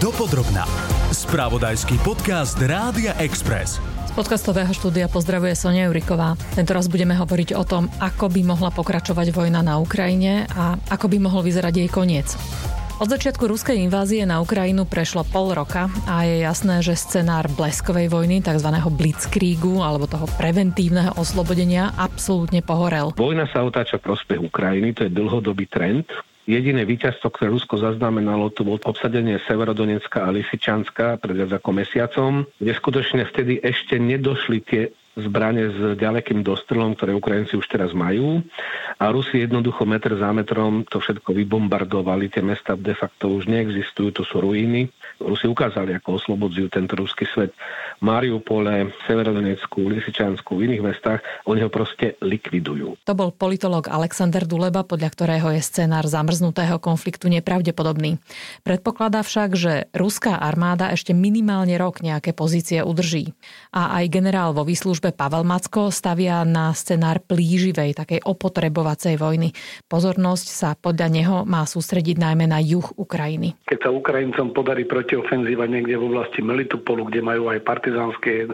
Dopodrobná. Spravodajský podcast Rádia Express. Z podcastového štúdia pozdravuje Sonia Juriková. Tento raz budeme hovoriť o tom, ako by mohla pokračovať vojna na Ukrajine a ako by mohol vyzerať jej koniec. Od začiatku ruskej invázie na Ukrajinu prešlo pol roka a je jasné, že scenár bleskovej vojny, tzv. blitzkriegu alebo toho preventívneho oslobodenia absolútne pohorel. Vojna sa otáča prospech Ukrajiny, to je dlhodobý trend. Jediné víťazstvo, ktoré Rusko zaznamenalo, to bolo obsadenie Severodonecka a Lisičanska pred viac ako mesiacom, kde skutočne vtedy ešte nedošli tie zbranie s ďalekým dostrelom, ktoré Ukrajinci už teraz majú. A Rusi jednoducho metr za metrom to všetko vybombardovali. Tie mesta de facto už neexistujú, to sú ruiny. Rusi ukázali, ako oslobodzujú tento ruský svet. Mariupole, Severodonecku, Lisičansku, v iných mestách, oni ho proste likvidujú. To bol politolog Alexander Duleba, podľa ktorého je scenár zamrznutého konfliktu nepravdepodobný. Predpokladá však, že ruská armáda ešte minimálne rok nejaké pozície udrží. A aj generál vo výslužbe službe Pavel Macko stavia na scenár plíživej, takej opotrebovacej vojny. Pozornosť sa podľa neho má sústrediť najmä na juh Ukrajiny. Keď sa Ukrajincom podarí protiofenzíva niekde v oblasti Melitopolu, kde majú aj partizánske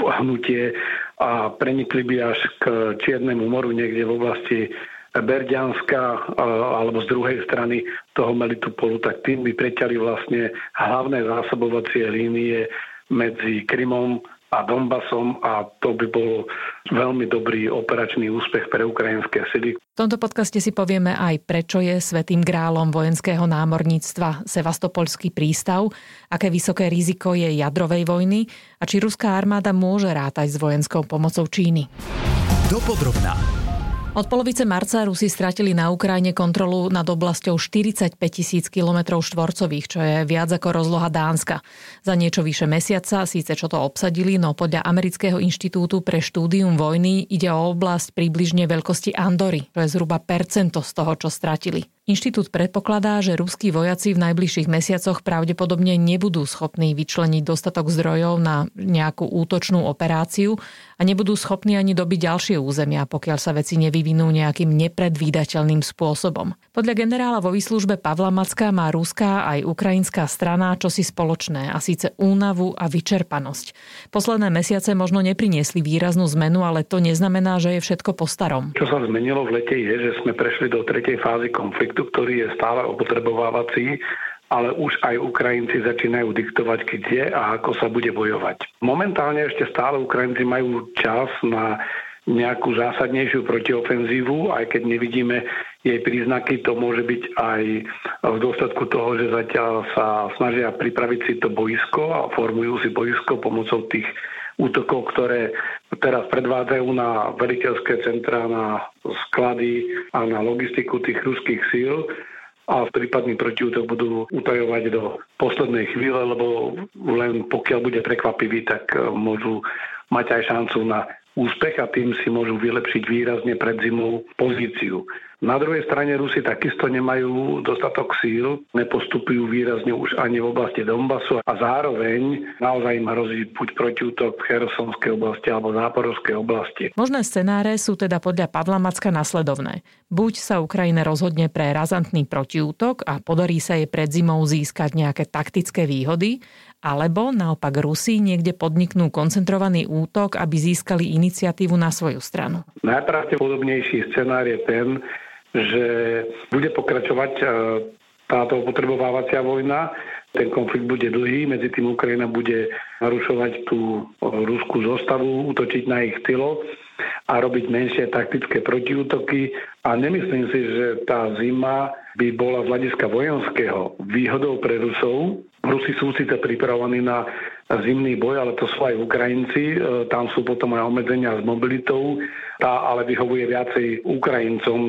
hnutie a prenikli by až k Čiernemu moru niekde v oblasti Berďanska alebo z druhej strany toho Melitopolu, tak tým by preťali vlastne hlavné zásobovacie línie medzi Krymom a Donbasom a to by bol veľmi dobrý operačný úspech pre ukrajinské sily. V tomto podcaste si povieme aj, prečo je svetým grálom vojenského námorníctva Sevastopolský prístav, aké vysoké riziko je jadrovej vojny a či ruská armáda môže rátať s vojenskou pomocou Číny. Dopodrobná. Od polovice marca Rusi stratili na Ukrajine kontrolu nad oblasťou 45 tisíc km štvorcových, čo je viac ako rozloha Dánska. Za niečo vyše mesiaca, síce čo to obsadili, no podľa Amerického inštitútu pre štúdium vojny ide o oblasť približne veľkosti Andory, čo je zhruba percento z toho, čo stratili. Inštitút predpokladá, že ruskí vojaci v najbližších mesiacoch pravdepodobne nebudú schopní vyčleniť dostatok zdrojov na nejakú útočnú operáciu a nebudú schopní ani dobiť ďalšie územia, pokiaľ sa veci nevyvinú nejakým nepredvídateľným spôsobom. Podľa generála vo výslužbe Pavla Macka má ruská aj ukrajinská strana čosi spoločné a síce únavu a vyčerpanosť. Posledné mesiace možno nepriniesli výraznú zmenu, ale to neznamená, že je všetko po starom. Čo sa zmenilo v lete je, že sme prešli do tretej fázy konfliktu konfliktu, ktorý je stále opotrebovávací, ale už aj Ukrajinci začínajú diktovať, kde a ako sa bude bojovať. Momentálne ešte stále Ukrajinci majú čas na nejakú zásadnejšiu protiofenzívu, aj keď nevidíme jej príznaky, to môže byť aj v dôsledku toho, že zatiaľ sa snažia pripraviť si to boisko a formujú si boisko pomocou tých útokov, ktoré teraz predvádzajú na veliteľské centra, na sklady a na logistiku tých ruských síl. A prípadný protiútok budú utajovať do poslednej chvíle, lebo len pokiaľ bude prekvapivý, tak e, môžu mať aj šancu na úspech a tým si môžu vylepšiť výrazne pred zimou pozíciu. Na druhej strane Rusi takisto nemajú dostatok síl, nepostupujú výrazne už ani v oblasti Donbasu a zároveň naozaj im hrozí buď protiútok v Chersonskej oblasti alebo Záporovskej oblasti. Možné scenáre sú teda podľa Padla Macka nasledovné. Buď sa Ukrajina rozhodne pre razantný protiútok a podarí sa jej pred zimou získať nejaké taktické výhody, alebo naopak Rusi niekde podniknú koncentrovaný útok, aby získali iniciatívu na svoju stranu. Najpravdepodobnejší scenár je ten, že bude pokračovať e, táto potrebovávacia vojna. Ten konflikt bude dlhý, medzi tým Ukrajina bude narušovať tú ruskú zostavu, útočiť na ich tylo a robiť menšie taktické protiútoky. A nemyslím si, že tá zima by bola z hľadiska vojenského výhodou pre Rusov. Rusi sú síce pripravení na zimný boj, ale to sú aj Ukrajinci. E, tam sú potom aj obmedzenia s mobilitou. Tá ale vyhovuje viacej Ukrajincom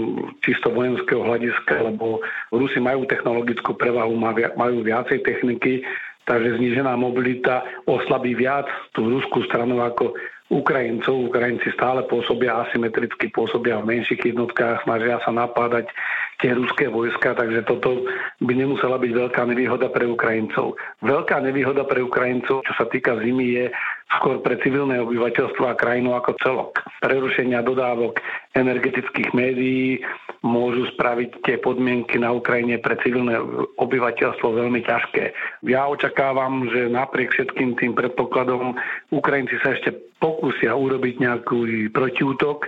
čisto vojenského hľadiska, lebo Rusi majú technologickú prevahu, majú viacej techniky, takže znížená mobilita oslabí viac tú ruskú stranu ako Ukrajincov. Ukrajinci stále pôsobia asymetricky, pôsobia v menších jednotkách, snažia sa napádať tie ruské vojska, takže toto by nemusela byť veľká nevýhoda pre Ukrajincov. Veľká nevýhoda pre Ukrajincov, čo sa týka zimy, je skôr pre civilné obyvateľstvo a krajinu ako celok. Prerušenia dodávok energetických médií môžu spraviť tie podmienky na Ukrajine pre civilné obyvateľstvo veľmi ťažké. Ja očakávam, že napriek všetkým tým predpokladom Ukrajinci sa ešte pokúsia urobiť nejaký protiútok,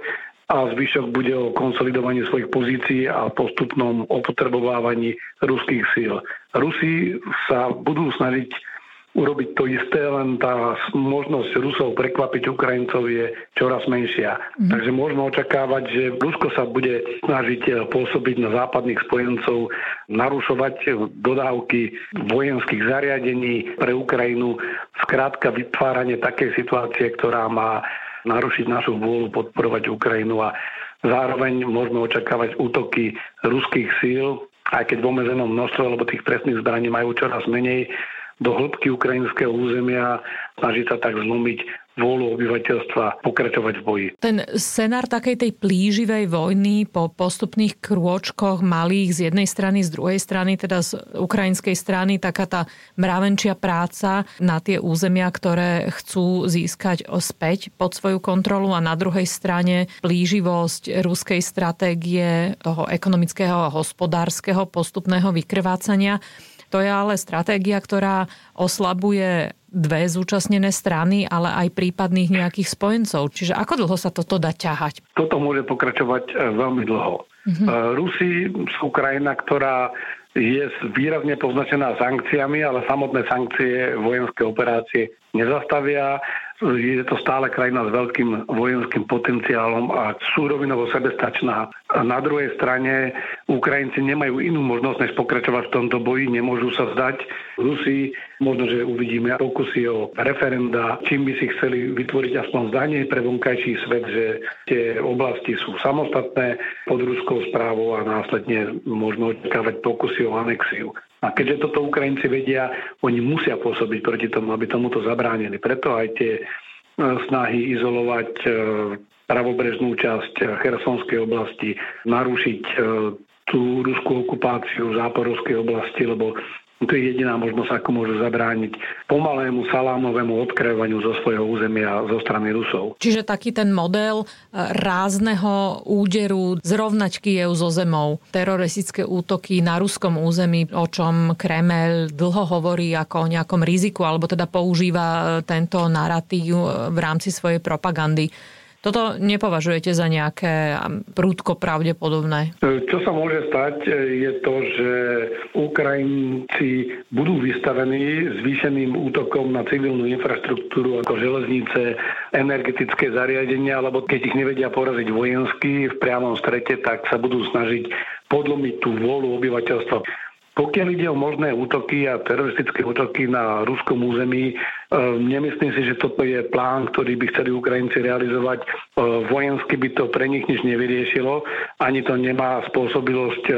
a zvyšok bude o konsolidovaní svojich pozícií a postupnom opotrebovávaní ruských síl. Rusi sa budú snažiť urobiť to isté, len tá možnosť Rusov prekvapiť Ukrajincov je čoraz menšia. Mm. Takže môžeme očakávať, že Rusko sa bude snažiť pôsobiť na západných spojencov, narušovať dodávky vojenských zariadení pre Ukrajinu, skrátka vytváranie takej situácie, ktorá má narušiť našu vôľu podporovať Ukrajinu a zároveň môžeme očakávať útoky ruských síl, aj keď v omezenom množstve, lebo tých presných zbraní majú čoraz menej, do hĺbky ukrajinského územia, snažiť sa tak zlomiť vôľu obyvateľstva pokračovať v boji. Ten scenár takej tej plíživej vojny po postupných krôčkoch malých z jednej strany, z druhej strany, teda z ukrajinskej strany, taká tá mravenčia práca na tie územia, ktoré chcú získať späť pod svoju kontrolu a na druhej strane plíživosť ruskej stratégie toho ekonomického a hospodárskeho postupného vykrvácania. To je ale stratégia, ktorá oslabuje dve zúčastnené strany, ale aj prípadných nejakých spojencov. Čiže ako dlho sa toto dá ťahať? Toto môže pokračovať e, veľmi dlho. Mm-hmm. Rusi sú krajina, ktorá je výrazne poznačená sankciami, ale samotné sankcie vojenské operácie nezastavia je to stále krajina s veľkým vojenským potenciálom a súrovinovo sebestačná. A na druhej strane Ukrajinci nemajú inú možnosť, než pokračovať v tomto boji, nemôžu sa zdať. Rusi, možno, že uvidíme pokusy o referenda, čím by si chceli vytvoriť aspoň zdanie pre vonkajší svet, že tie oblasti sú samostatné pod ruskou správou a následne môžeme očakávať pokusy o anexiu. A keďže toto Ukrajinci vedia, oni musia pôsobiť proti tomu, aby tomuto zabránili. Preto aj tie e, snahy izolovať e, pravobrežnú časť Chersonskej oblasti, narušiť e, tú ruskú okupáciu záporovskej oblasti, lebo to je jediná možnosť, ako môžu zabrániť pomalému salámovému odkrajovaniu zo svojho územia zo strany Rusov. Čiže taký ten model e, rázneho úderu zrovnať Kiev so zemou, teroristické útoky na ruskom území, o čom Kremel dlho hovorí ako o nejakom riziku, alebo teda používa e, tento narratív e, v rámci svojej propagandy. Toto nepovažujete za nejaké prúdko pravdepodobné? Čo sa môže stať, je to, že Ukrajinci budú vystavení zvýšeným útokom na civilnú infraštruktúru ako železnice, energetické zariadenia, alebo keď ich nevedia poraziť vojensky v priamom strete, tak sa budú snažiť podlomiť tú vôľu obyvateľstva. Pokiaľ ide o možné útoky a teroristické útoky na ruskom území, e, nemyslím si, že toto je plán, ktorý by chceli Ukrajinci realizovať. E, vojensky by to pre nich nič nevyriešilo, ani to nemá spôsobilosť e,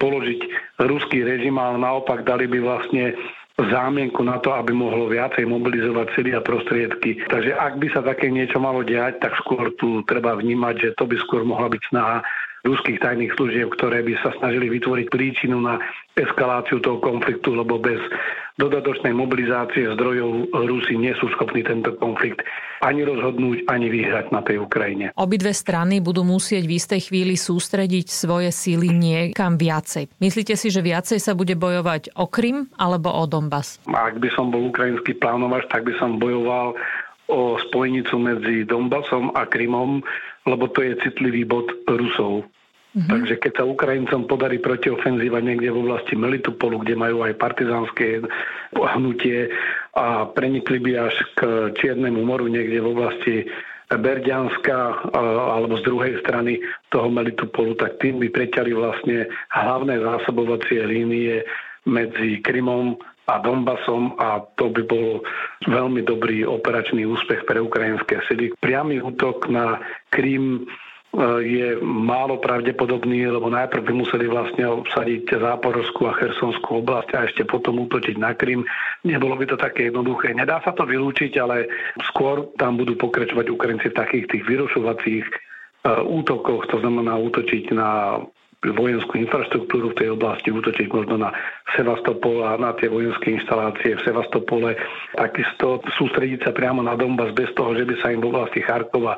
položiť ruský režim, ale naopak dali by vlastne zámienku na to, aby mohlo viacej mobilizovať sily a prostriedky. Takže ak by sa také niečo malo diať, tak skôr tu treba vnímať, že to by skôr mohla byť snaha ruských tajných služieb, ktoré by sa snažili vytvoriť príčinu na eskaláciu toho konfliktu, lebo bez dodatočnej mobilizácie zdrojov Rusi nie sú schopní tento konflikt ani rozhodnúť, ani vyhrať na tej Ukrajine. Obidve strany budú musieť v istej chvíli sústrediť svoje síly niekam viacej. Myslíte si, že viacej sa bude bojovať o Krym alebo o Donbass? Ak by som bol ukrajinský plánovač, tak by som bojoval o spojnicu medzi Donbasom a Krymom, lebo to je citlivý bod Rusov. Mm-hmm. Takže keď sa Ukrajincom podarí protiofenzíva niekde v oblasti Melitopolu, kde majú aj partizánske hnutie a prenikli by až k Čiernemu moru niekde v oblasti Berďanska alebo z druhej strany toho Melitopolu, tak tým by preťali vlastne hlavné zásobovacie línie medzi Krymom a Donbasom a to by bol veľmi dobrý operačný úspech pre ukrajinské sily. Priamy útok na Krym je málo pravdepodobný, lebo najprv by museli vlastne obsadiť Záporovskú a Chersonskú oblasť a ešte potom útočiť na Krym. Nebolo by to také jednoduché. Nedá sa to vylúčiť, ale skôr tam budú pokračovať Ukrajinci v takých tých vyrušovacích e, útokoch, to znamená útočiť na vojenskú infraštruktúru v tej oblasti, útočiť možno na Sevastopol a na tie vojenské inštalácie v Sevastopole. Takisto sústrediť sa priamo na Donbass bez toho, že by sa im v oblasti Charkova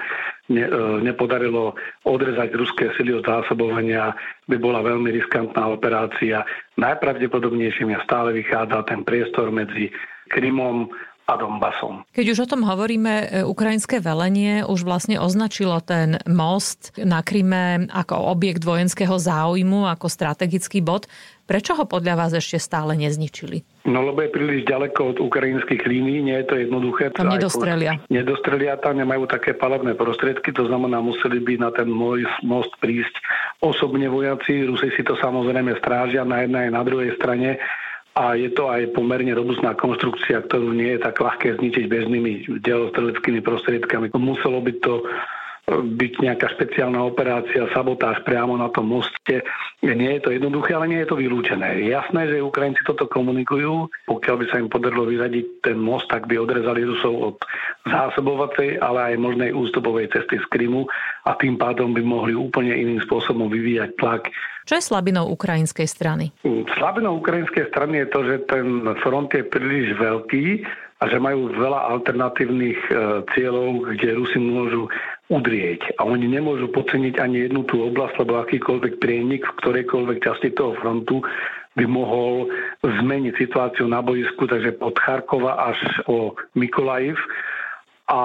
ne, e, nepodarilo odrezať ruské sily od zásobovania, by bola veľmi riskantná operácia. Najpravdepodobnejším ja stále vychádza ten priestor medzi Krymom a Donbasom. Keď už o tom hovoríme, e, ukrajinské velenie už vlastne označilo ten most na Kryme ako objekt vojenského záujmu, ako strategický bod. Prečo ho podľa vás ešte stále nezničili? No lebo je príliš ďaleko od ukrajinských línií, nie je to jednoduché. Tam nedostrelia. Nedostrelia, tam nemajú také palebné prostriedky, to znamená, museli by na ten môj most prísť osobne vojaci. Rusi si to samozrejme strážia na jednej aj na druhej strane a je to aj pomerne robustná konštrukcia, ktorú nie je tak ľahké zničiť bežnými delostreleckými prostriedkami. Muselo by to byť nejaká špeciálna operácia, sabotáž priamo na tom moste. Nie je to jednoduché, ale nie je to vylúčené. Je jasné, že Ukrajinci toto komunikujú. Pokiaľ by sa im podarilo vyradiť ten most, tak by odrezali Rusov od zásobovacej, ale aj možnej ústupovej cesty z Krymu a tým pádom by mohli úplne iným spôsobom vyvíjať tlak čo je slabinou ukrajinskej strany? Slabinou ukrajinskej strany je to, že ten front je príliš veľký a že majú veľa alternatívnych e, cieľov, kde Rusi môžu udrieť. A oni nemôžu podceniť ani jednu tú oblasť, lebo akýkoľvek prienik v ktorejkoľvek časti toho frontu by mohol zmeniť situáciu na boisku, takže od Charkova až o Mikolajiv a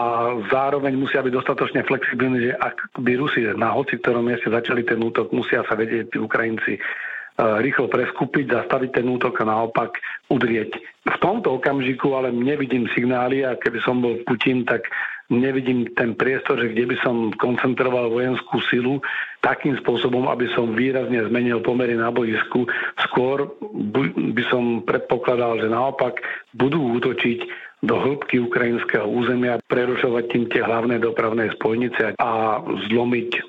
zároveň musia byť dostatočne flexibilní, že ak by Rusi na hoci ktorom mieste začali ten útok, musia sa vedieť tí Ukrajinci rýchlo preskúpiť, zastaviť ten útok a naopak udrieť. V tomto okamžiku ale nevidím signály a keby som bol Putin, tak nevidím ten priestor, že kde by som koncentroval vojenskú silu takým spôsobom, aby som výrazne zmenil pomery na boisku. Skôr by som predpokladal, že naopak budú útočiť do hĺbky ukrajinského územia, prerušovať tým tie hlavné dopravné spojnice a zlomiť e,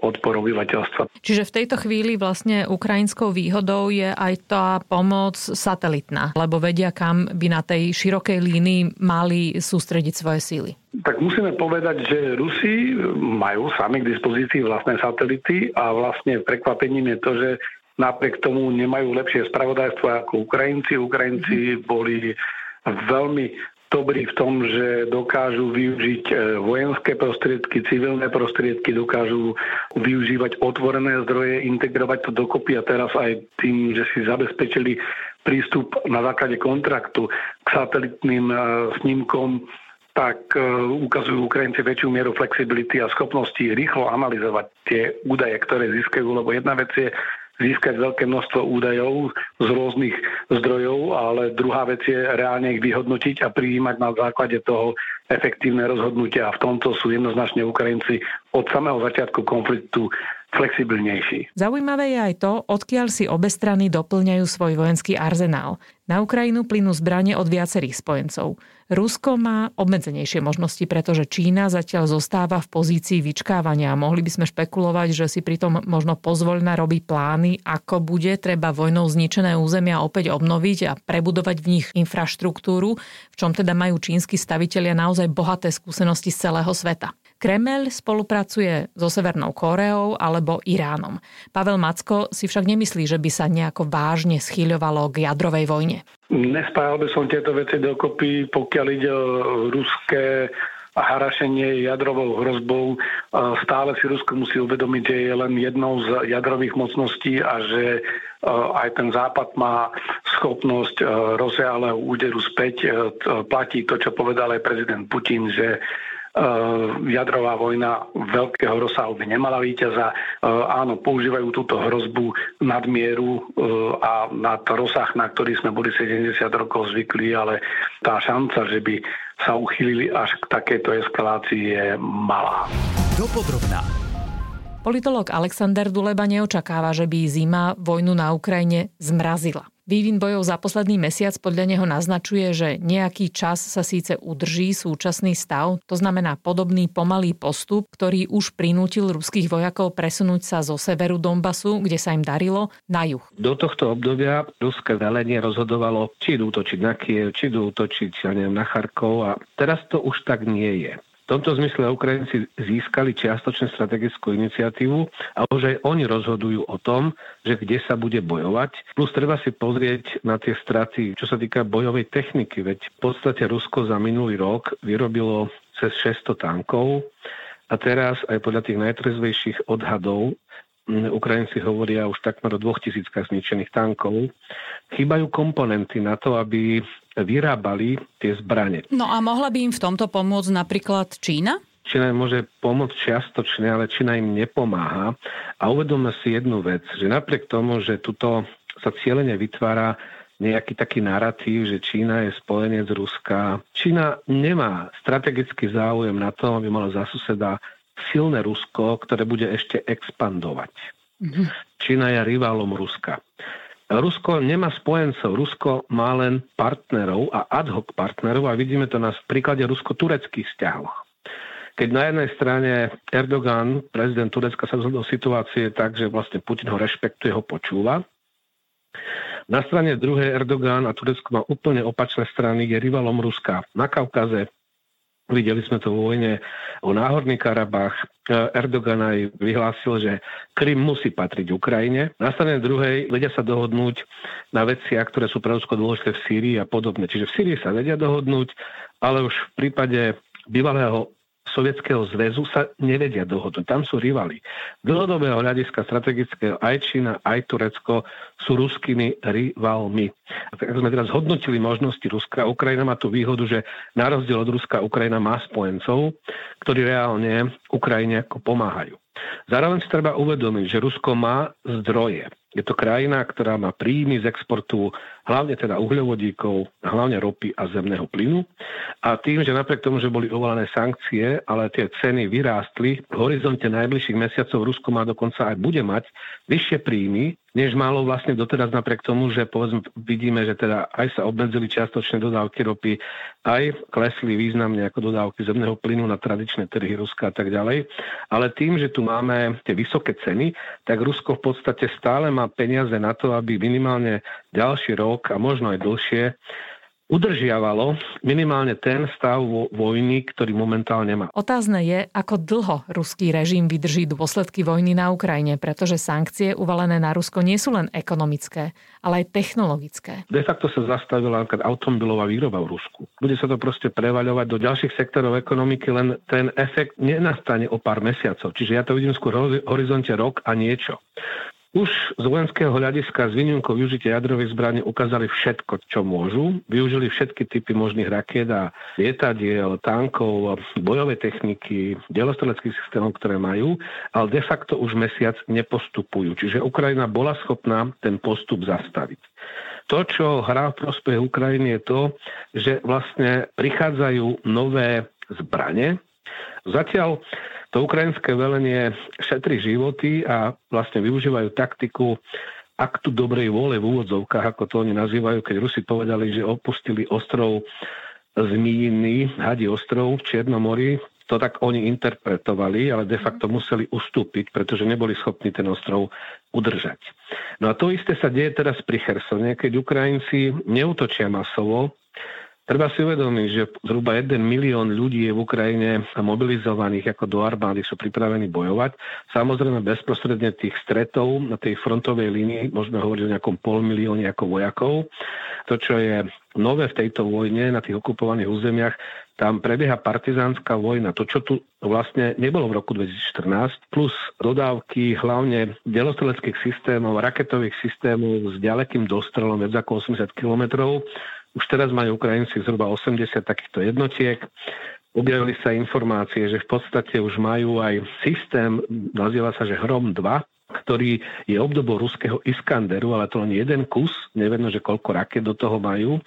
odpor obyvateľstva. Čiže v tejto chvíli vlastne ukrajinskou výhodou je aj tá pomoc satelitná, lebo vedia, kam by na tej širokej línii mali sústrediť svoje síly. Tak musíme povedať, že Rusi majú sami k dispozícii vlastné satelity a vlastne prekvapením je to, že napriek tomu nemajú lepšie spravodajstvo ako Ukrajinci. Ukrajinci boli veľmi dobrí v tom, že dokážu využiť e, vojenské prostriedky, civilné prostriedky, dokážu využívať otvorené zdroje, integrovať to dokopy a teraz aj tým, že si zabezpečili prístup na základe kontraktu k satelitným e, snímkom, tak e, ukazujú Ukrajinci väčšiu mieru flexibility a schopnosti rýchlo analyzovať tie údaje, ktoré získajú, lebo jedna vec je získať veľké množstvo údajov z rôznych zdrojov, ale druhá vec je reálne ich vyhodnotiť a prijímať na základe toho efektívne rozhodnutia. A v tomto sú jednoznačne Ukrajinci od samého začiatku konfliktu flexibilnejší. Zaujímavé je aj to, odkiaľ si obe strany doplňajú svoj vojenský arzenál. Na Ukrajinu plynú zbranie od viacerých spojencov. Rusko má obmedzenejšie možnosti, pretože Čína zatiaľ zostáva v pozícii vyčkávania. Mohli by sme špekulovať, že si pritom možno pozvoľna robí plány, ako bude treba vojnou zničené územia opäť obnoviť a prebudovať v nich infraštruktúru, v čom teda majú čínsky stavitelia naozaj bohaté skúsenosti z celého sveta. Kremel spolupracuje so Severnou Kóreou alebo Iránom. Pavel Macko si však nemyslí, že by sa nejako vážne schyľovalo k jadrovej vojne. Nespájal by som tieto veci dokopy, pokiaľ ide o ruské harašenie jadrovou hrozbou. Stále si Rusko musí uvedomiť, že je len jednou z jadrových mocností a že aj ten západ má schopnosť rozsiahleho úderu späť. Platí to, čo povedal aj prezident Putin, že jadrová vojna veľkého rozsahu by nemala víťaza. Eh, áno, používajú túto hrozbu nadmieru eh, a na rozsah, na ktorý sme boli 70 rokov zvykli, ale tá šanca, že by sa uchýlili až k takejto eskalácii je malá. Dopodrobná. Politolog Alexander Duleba neočakáva, že by zima vojnu na Ukrajine zmrazila. Vývin bojov za posledný mesiac podľa neho naznačuje, že nejaký čas sa síce udrží súčasný stav, to znamená podobný pomalý postup, ktorý už prinútil ruských vojakov presunúť sa zo severu Donbasu, kde sa im darilo, na juh. Do tohto obdobia ruské velenie rozhodovalo, či idú útočiť na Kiev, či idú útočiť ja neviem, na Charkov a teraz to už tak nie je. V tomto zmysle Ukrajinci získali čiastočne strategickú iniciatívu a už aj oni rozhodujú o tom, že kde sa bude bojovať. Plus treba si pozrieť na tie straty, čo sa týka bojovej techniky, veď v podstate Rusko za minulý rok vyrobilo cez 600 tankov a teraz aj podľa tých najtrezvejších odhadov Ukrajinci hovoria už takmer o dvoch tisíckach zničených tankov. Chýbajú komponenty na to, aby vyrábali tie zbranie. No a mohla by im v tomto pomôcť napríklad Čína? Čína im môže pomôcť čiastočne, ale Čína im nepomáha. A uvedome si jednu vec, že napriek tomu, že tuto sa cieľene vytvára nejaký taký narratív, že Čína je spojenec Ruska. Čína nemá strategický záujem na to, aby mala za suseda silné Rusko, ktoré bude ešte expandovať. Mm-hmm. Čína je rivalom Ruska. Rusko nemá spojencov, Rusko má len partnerov a ad hoc partnerov a vidíme to na príklade rusko-tureckých vzťahov. Keď na jednej strane Erdogan, prezident Turecka, sa do situácie tak, že vlastne Putin ho rešpektuje, ho počúva, na strane druhej Erdogan a Turecko má úplne opačné strany, je rivalom Ruska na Kaukaze, Videli sme to vo vojne o Náhorný Karabach. Erdogan aj vyhlásil, že Krym musí patriť Ukrajine. Na strane druhej vedia sa dohodnúť na veciach, ktoré sú pre Rusko dôležité v Sýrii a podobne. Čiže v Sýrii sa vedia dohodnúť, ale už v prípade bývalého Sovietskeho zväzu sa nevedia dohodnúť. Tam sú rivali. Dlhodobého hľadiska strategického aj Čína, aj Turecko sú ruskými rivalmi. Tak sme teraz hodnotili možnosti Ruska, Ukrajina má tú výhodu, že na rozdiel od Ruska Ukrajina má spojencov, ktorí reálne Ukrajine ako pomáhajú. Zároveň si treba uvedomiť, že Rusko má zdroje. Je to krajina, ktorá má príjmy z exportu hlavne teda uhľovodíkov, hlavne ropy a zemného plynu. A tým, že napriek tomu, že boli ovolané sankcie, ale tie ceny vyrástli, v horizonte najbližších mesiacov Rusko má dokonca aj bude mať vyššie príjmy než málo vlastne doteraz napriek tomu, že povedzme vidíme, že teda aj sa obmedzili čiastočné dodávky ropy, aj klesli významne ako dodávky zemného plynu na tradičné trhy Ruska a tak ďalej. Ale tým, že tu máme tie vysoké ceny, tak Rusko v podstate stále má peniaze na to, aby minimálne ďalší rok a možno aj dlhšie udržiavalo minimálne ten stav vojny, ktorý momentálne má. Otázne je, ako dlho ruský režim vydrží dôsledky vojny na Ukrajine, pretože sankcie uvalené na Rusko nie sú len ekonomické, ale aj technologické. De facto sa zastavila automobilová výroba v Rusku. Bude sa to proste prevaľovať do ďalších sektorov ekonomiky, len ten efekt nenastane o pár mesiacov. Čiže ja to vidím skôr v horizonte rok a niečo. Už z vojenského hľadiska s výnimkou využitia jadrových zbraní ukázali všetko, čo môžu. Využili všetky typy možných raket a lietadiel, tankov, bojové techniky, delostreleckých systémov, ktoré majú, ale de facto už mesiac nepostupujú. Čiže Ukrajina bola schopná ten postup zastaviť. To, čo hrá v prospech Ukrajiny je to, že vlastne prichádzajú nové zbranie. Zatiaľ to ukrajinské velenie šetrí životy a vlastne využívajú taktiku aktu dobrej vôle v úvodzovkách, ako to oni nazývajú, keď Rusi povedali, že opustili ostrov Zmíjiny, Hadi ostrov v Čiernom mori, to tak oni interpretovali, ale de facto museli ustúpiť, pretože neboli schopní ten ostrov udržať. No a to isté sa deje teraz pri Chersone, keď Ukrajinci neutočia masovo, Treba si uvedomiť, že zhruba 1 milión ľudí je v Ukrajine mobilizovaných ako do armády, sú pripravení bojovať. Samozrejme bezprostredne tých stretov na tej frontovej línii, môžeme hovoriť o nejakom pol milióne ako vojakov. To, čo je nové v tejto vojne na tých okupovaných územiach, tam prebieha partizánska vojna. To, čo tu vlastne nebolo v roku 2014, plus dodávky hlavne delostreleckých systémov, raketových systémov s ďalekým dostrelom viac ako 80 kilometrov, už teraz majú Ukrajinci zhruba 80 takýchto jednotiek. Objavili sa informácie, že v podstate už majú aj systém, nazýva sa, že Hrom 2, ktorý je obdobou ruského Iskanderu, ale to len jeden kus, nevedno, že koľko raket do toho majú,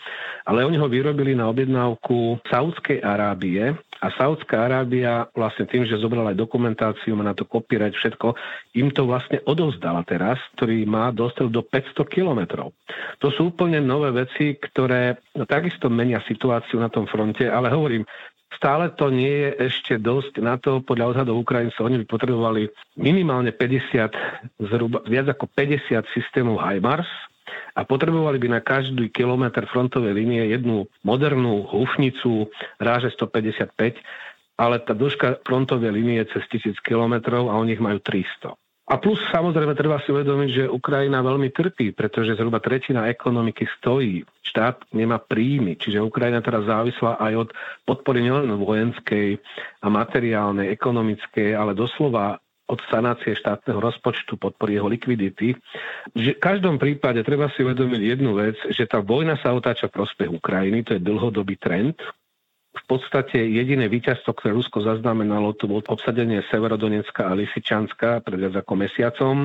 ale oni ho vyrobili na objednávku Saudskej Arábie. A Saudská Arábia vlastne tým, že zobrala aj dokumentáciu, má na to kopírať všetko, im to vlastne odovzdala teraz, ktorý má dostrel do 500 kilometrov. To sú úplne nové veci, ktoré takisto menia situáciu na tom fronte, ale hovorím, Stále to nie je ešte dosť na to, podľa odhadov Ukrajincov, oni by potrebovali minimálne 50, zhruba, viac ako 50 systémov HIMARS a potrebovali by na každý kilometr frontovej línie jednu modernú húfnicu ráže 155 ale tá dĺžka frontovej línie je cez 1000 kilometrov a oni ich majú 300. A plus samozrejme treba si uvedomiť, že Ukrajina veľmi trpí, pretože zhruba tretina ekonomiky stojí. Štát nemá príjmy, čiže Ukrajina teraz závislá aj od podpory nielen vojenskej a materiálnej, ekonomickej, ale doslova od sanácie štátneho rozpočtu, podpory jeho likvidity. Že v každom prípade treba si uvedomiť jednu vec, že tá vojna sa otáča prospech Ukrajiny, to je dlhodobý trend, v podstate jediné víťazstvo, ktoré Rusko zaznamenalo, to bolo obsadenie Severodonecka a Lisičanska pred viac ako mesiacom,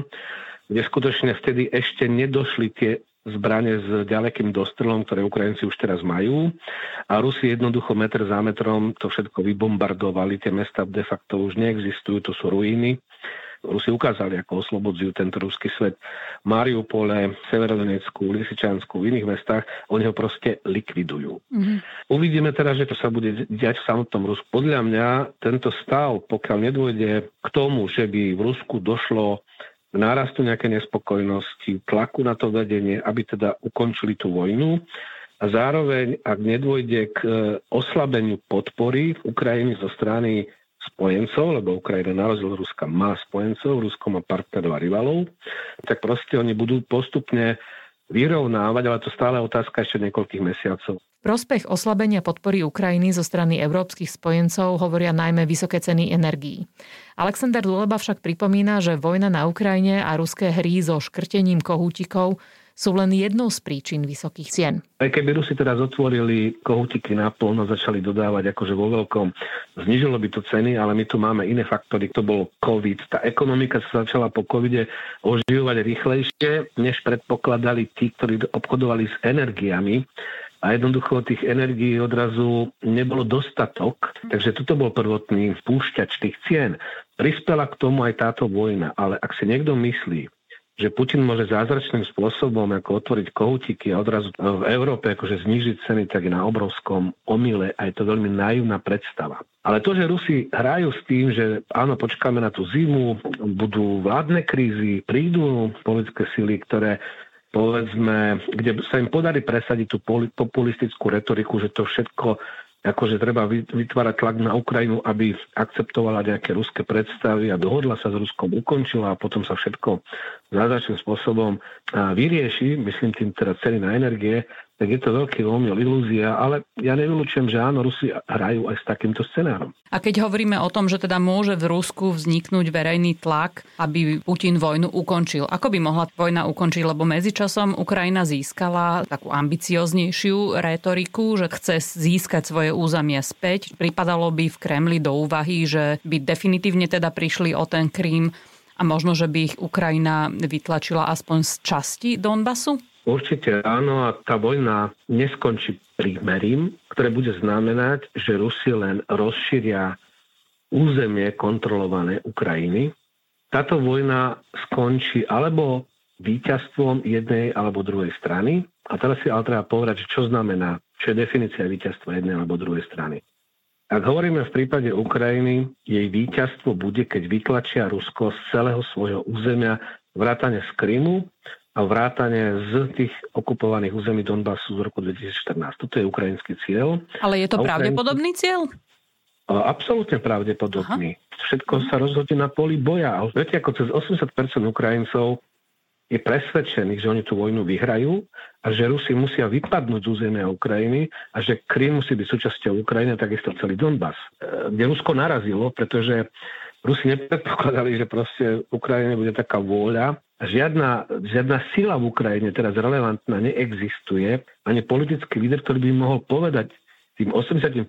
kde skutočne vtedy ešte nedošli tie zbranie s ďalekým dostrelom, ktoré Ukrajinci už teraz majú. A Rusi jednoducho metr za metrom to všetko vybombardovali. Tie mesta de facto už neexistujú, to sú ruiny. Rusi ukázali, ako oslobodzujú tento ruský svet. Mariupole, Severodonecku, Lisičansku, v iných mestách, oni ho proste likvidujú. Mm-hmm. Uvidíme teda, že to sa bude diať v samotnom Rusku. Podľa mňa tento stav, pokiaľ nedôjde k tomu, že by v Rusku došlo k nárastu nejaké nespokojnosti, tlaku na to vedenie, aby teda ukončili tú vojnu, a zároveň, ak nedôjde k e, oslabeniu podpory Ukrajiny zo strany spojencov, lebo Ukrajina na rozdiel Ruska má spojencov, Rusko má partnerov a rivalov, tak proste oni budú postupne vyrovnávať, ale to stále otázka ešte niekoľkých mesiacov. Prospech oslabenia podpory Ukrajiny zo strany európskych spojencov hovoria najmä vysoké ceny energií. Alexander Duleba však pripomína, že vojna na Ukrajine a ruské hry so škrtením kohútikov sú len jednou z príčin vysokých cien. Aj keby Rusi teraz otvorili kohutiky na plno, začali dodávať akože vo veľkom, znižilo by to ceny, ale my tu máme iné faktory. To bol COVID. Tá ekonomika sa začala po covide oživovať rýchlejšie, než predpokladali tí, ktorí obchodovali s energiami a jednoducho tých energií odrazu nebolo dostatok, takže toto bol prvotný spúšťač tých cien. Prispela k tomu aj táto vojna, ale ak si niekto myslí, že Putin môže zázračným spôsobom ako otvoriť koutiky a odrazu v Európe akože znížiť ceny, tak je na obrovskom omyle a je to veľmi naivná predstava. Ale to, že Rusi hrajú s tým, že áno, počkáme na tú zimu, budú vládne krízy, prídu politické sily, ktoré povedzme, kde sa im podarí presadiť tú populistickú retoriku, že to všetko akože treba vytvárať tlak na Ukrajinu, aby akceptovala nejaké ruské predstavy a dohodla sa s Ruskom, ukončila a potom sa všetko zázračným spôsobom vyrieši, myslím tým teda ceny na energie, tak je to veľký omyl, ilúzia, ale ja nevylučujem, že áno, Rusi hrajú aj s takýmto scenárom. A keď hovoríme o tom, že teda môže v Rusku vzniknúť verejný tlak, aby Putin vojnu ukončil, ako by mohla vojna ukončiť? Lebo medzičasom Ukrajina získala takú ambicioznejšiu rétoriku, že chce získať svoje územie späť. Pripadalo by v Kremli do úvahy, že by definitívne teda prišli o ten Krím a možno, že by ich Ukrajina vytlačila aspoň z časti Donbasu? Určite áno a tá vojna neskončí prímerím, ktoré bude znamenať, že Rusi len rozšíria územie kontrolované Ukrajiny. Táto vojna skončí alebo víťazstvom jednej alebo druhej strany. A teraz si ale treba povedať, čo znamená, čo je definícia víťazstva jednej alebo druhej strany. Ak hovoríme v prípade Ukrajiny, jej víťazstvo bude, keď vytlačia Rusko z celého svojho územia vrátane z Krymu a vrátane z tých okupovaných území Donbasu z roku 2014. Toto je ukrajinský cieľ. Ale je to a pravdepodobný ukrajinský... cieľ? Absolútne pravdepodobný. Aha. Všetko sa rozhodne na poli boja. A viete, ako cez 80% Ukrajincov je presvedčených, že oni tú vojnu vyhrajú a že Rusi musia vypadnúť z územia Ukrajiny a že Krym musí byť súčasťou Ukrajiny, takisto celý Donbass. E, kde Rusko narazilo, pretože Rusi nepredpokladali, že proste v Ukrajine bude taká vôľa. Žiadna, žiadna sila v Ukrajine teraz relevantná neexistuje, ani politický líder, ktorý by mohol povedať tým 80%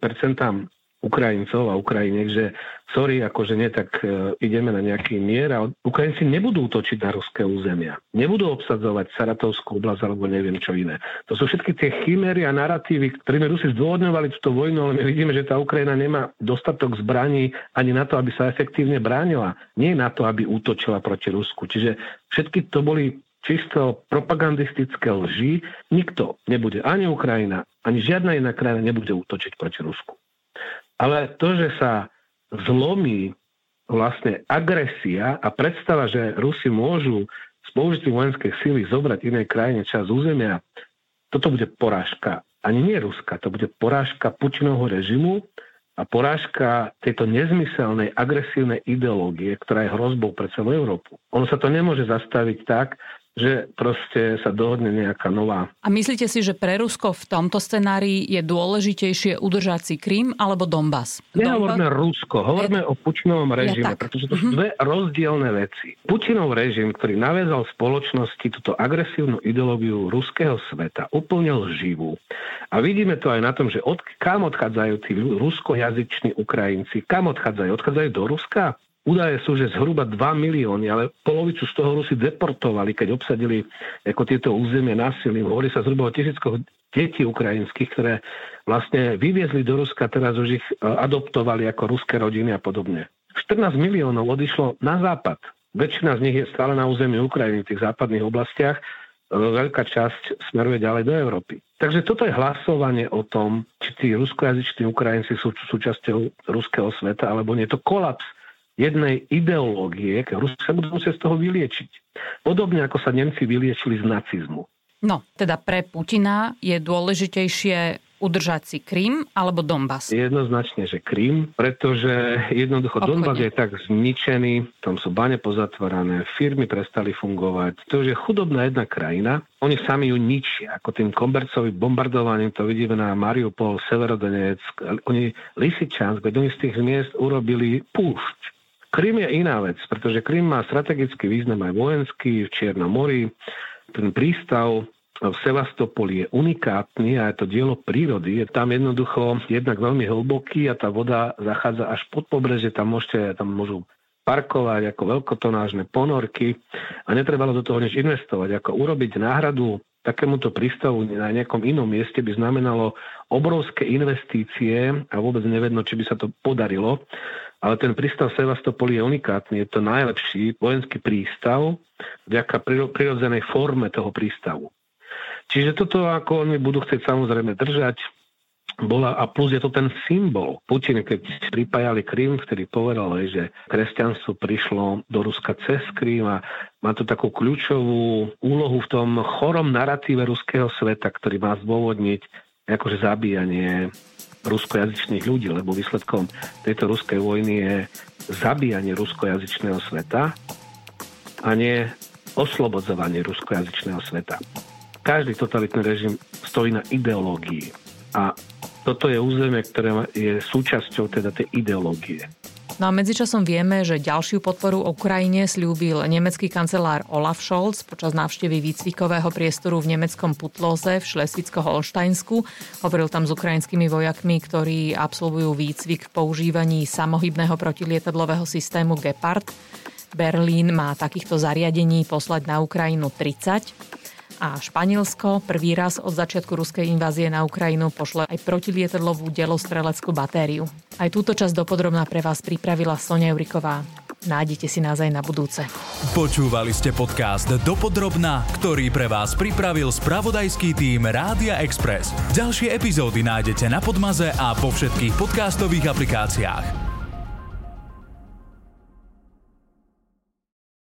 Ukrajincov a Ukrajiniek, že sorry, akože nie, tak e, ideme na nejaký mier a Ukrajinci nebudú útočiť na ruské územia. Nebudú obsadzovať Saratovskú oblasť alebo neviem čo iné. To sú všetky tie chimery a narratívy, ktorými Rusi zdôvodňovali túto vojnu, ale my vidíme, že tá Ukrajina nemá dostatok zbraní ani na to, aby sa efektívne bránila. Nie na to, aby útočila proti Rusku. Čiže všetky to boli čisto propagandistické lži. Nikto nebude, ani Ukrajina, ani žiadna iná krajina nebude útočiť proti Rusku. Ale to, že sa zlomí vlastne agresia a predstava, že Rusi môžu z použitím vojenskej síly zobrať inej krajine čas územia, toto bude porážka. Ani nie Ruska, to bude porážka Putinovho režimu a porážka tejto nezmyselnej, agresívnej ideológie, ktorá je hrozbou pre celú Európu. Ono sa to nemôže zastaviť tak, že proste sa dohodne nejaká nová. A myslíte si, že pre Rusko v tomto scenári je dôležitejšie udržať si Krím alebo Donbass? Nehovoríme? Rusko, hovoríme je... o Pučinovom režime, ja, pretože to sú uh-huh. dve rozdielne veci. Pučinov režim, ktorý naviazal spoločnosti túto agresívnu ideológiu ruského sveta, úplne lživú. A vidíme to aj na tom, že od, kam odchádzajú tí ruskojazyční Ukrajinci, kam odchádzajú? Odchádzajú do Ruska? Údaje sú, že zhruba 2 milióny, ale polovicu z toho Rusi deportovali, keď obsadili ako tieto územie násilím. Hovorí sa zhruba o tisíckoch detí ukrajinských, ktoré vlastne vyviezli do Ruska, teraz už ich e, adoptovali ako ruské rodiny a podobne. 14 miliónov odišlo na západ. Väčšina z nich je stále na území Ukrajiny, v tých západných oblastiach. E, veľká časť smeruje ďalej do Európy. Takže toto je hlasovanie o tom, či tí ruskojazyční Ukrajinci sú súčasťou ruského sveta, alebo nie. To kolaps jednej ideológie, Rusi sa budú musieť z toho vyliečiť. Podobne ako sa Nemci vyliečili z nacizmu. No, teda pre Putina je dôležitejšie udržať si Krím alebo Donbass? Jednoznačne, že Krím, pretože jednoducho Obchodne. Donbass je tak zničený, tam sú bane pozatvorané, firmy prestali fungovať. To už je chudobná jedna krajina, oni sami ju ničia, ako tým kombercovým bombardovaním, to vidíme na Mariupol, Severodonetsk, oni Lisičansk, oni z tých miest urobili púšť Krym je iná vec, pretože Krym má strategický význam aj vojenský v Čiernom mori. Ten prístav v Sevastopoli je unikátny a je to dielo prírody. Je tam jednoducho jednak veľmi hlboký a tá voda zachádza až pod pobreže, tam môžete, tam môžu parkovať ako veľkotonážne ponorky a netrebalo do toho nič investovať. Ako urobiť náhradu takémuto prístavu na nejakom inom mieste by znamenalo obrovské investície a vôbec nevedno, či by sa to podarilo ale ten prístav Sevastopol je unikátny. Je to najlepší vojenský prístav vďaka prirodzenej forme toho prístavu. Čiže toto, ako oni budú chcieť samozrejme držať, bola, a plus je to ten symbol. Putin, keď pripájali Krym, vtedy povedal, že kresťanstvo prišlo do Ruska cez Krym a má to takú kľúčovú úlohu v tom chorom narratíve ruského sveta, ktorý má zdôvodniť akože zabíjanie ruskojazyčných ľudí, lebo výsledkom tejto ruskej vojny je zabíjanie ruskojazyčného sveta a nie oslobodzovanie ruskojazyčného sveta. Každý totalitný režim stojí na ideológii a toto je územie, ktoré je súčasťou teda tej ideológie. No a medzičasom vieme, že ďalšiu podporu Ukrajine slúbil nemecký kancelár Olaf Scholz počas návštevy výcvikového priestoru v nemeckom Putloze v Šlesvicko-Holštajnsku. Hovoril tam s ukrajinskými vojakmi, ktorí absolvujú výcvik v používaní samohybného protilietadlového systému Gepard. Berlín má takýchto zariadení poslať na Ukrajinu 30 a Španielsko prvý raz od začiatku ruskej invázie na Ukrajinu pošle aj protilietadlovú delostreleckú batériu. Aj túto časť dopodrobná pre vás pripravila Sonia Juriková. Nájdete si nás aj na budúce. Počúvali ste podcast Dopodrobná, ktorý pre vás pripravil spravodajský tým Rádia Express. Ďalšie epizódy nájdete na Podmaze a po všetkých podcastových aplikáciách.